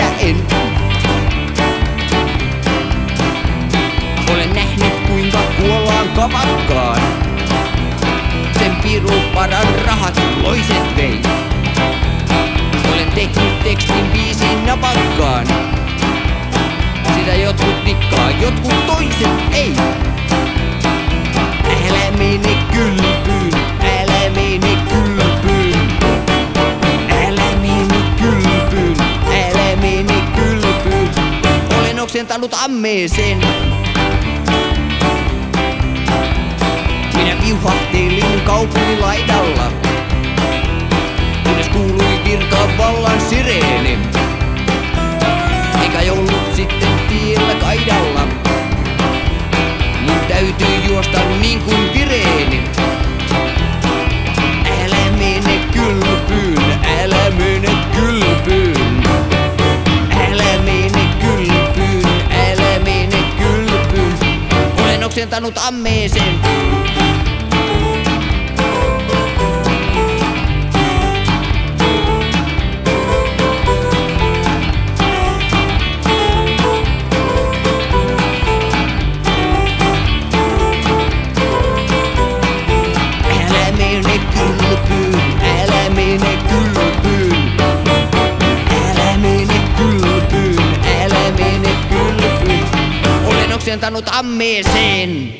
en. Olen nähnyt kuinka kuollaan kapakkaan. Oksentanut ammeeseen. Minä viuhahtelin kaupungin laidalla. Kunnes kuului vallan sireeni. Eikä ollut sitten tiellä kaidalla. Mun täytyy juosta niin kuin Olen oksentanut ammeeseen. Oksentanut ammeeseen.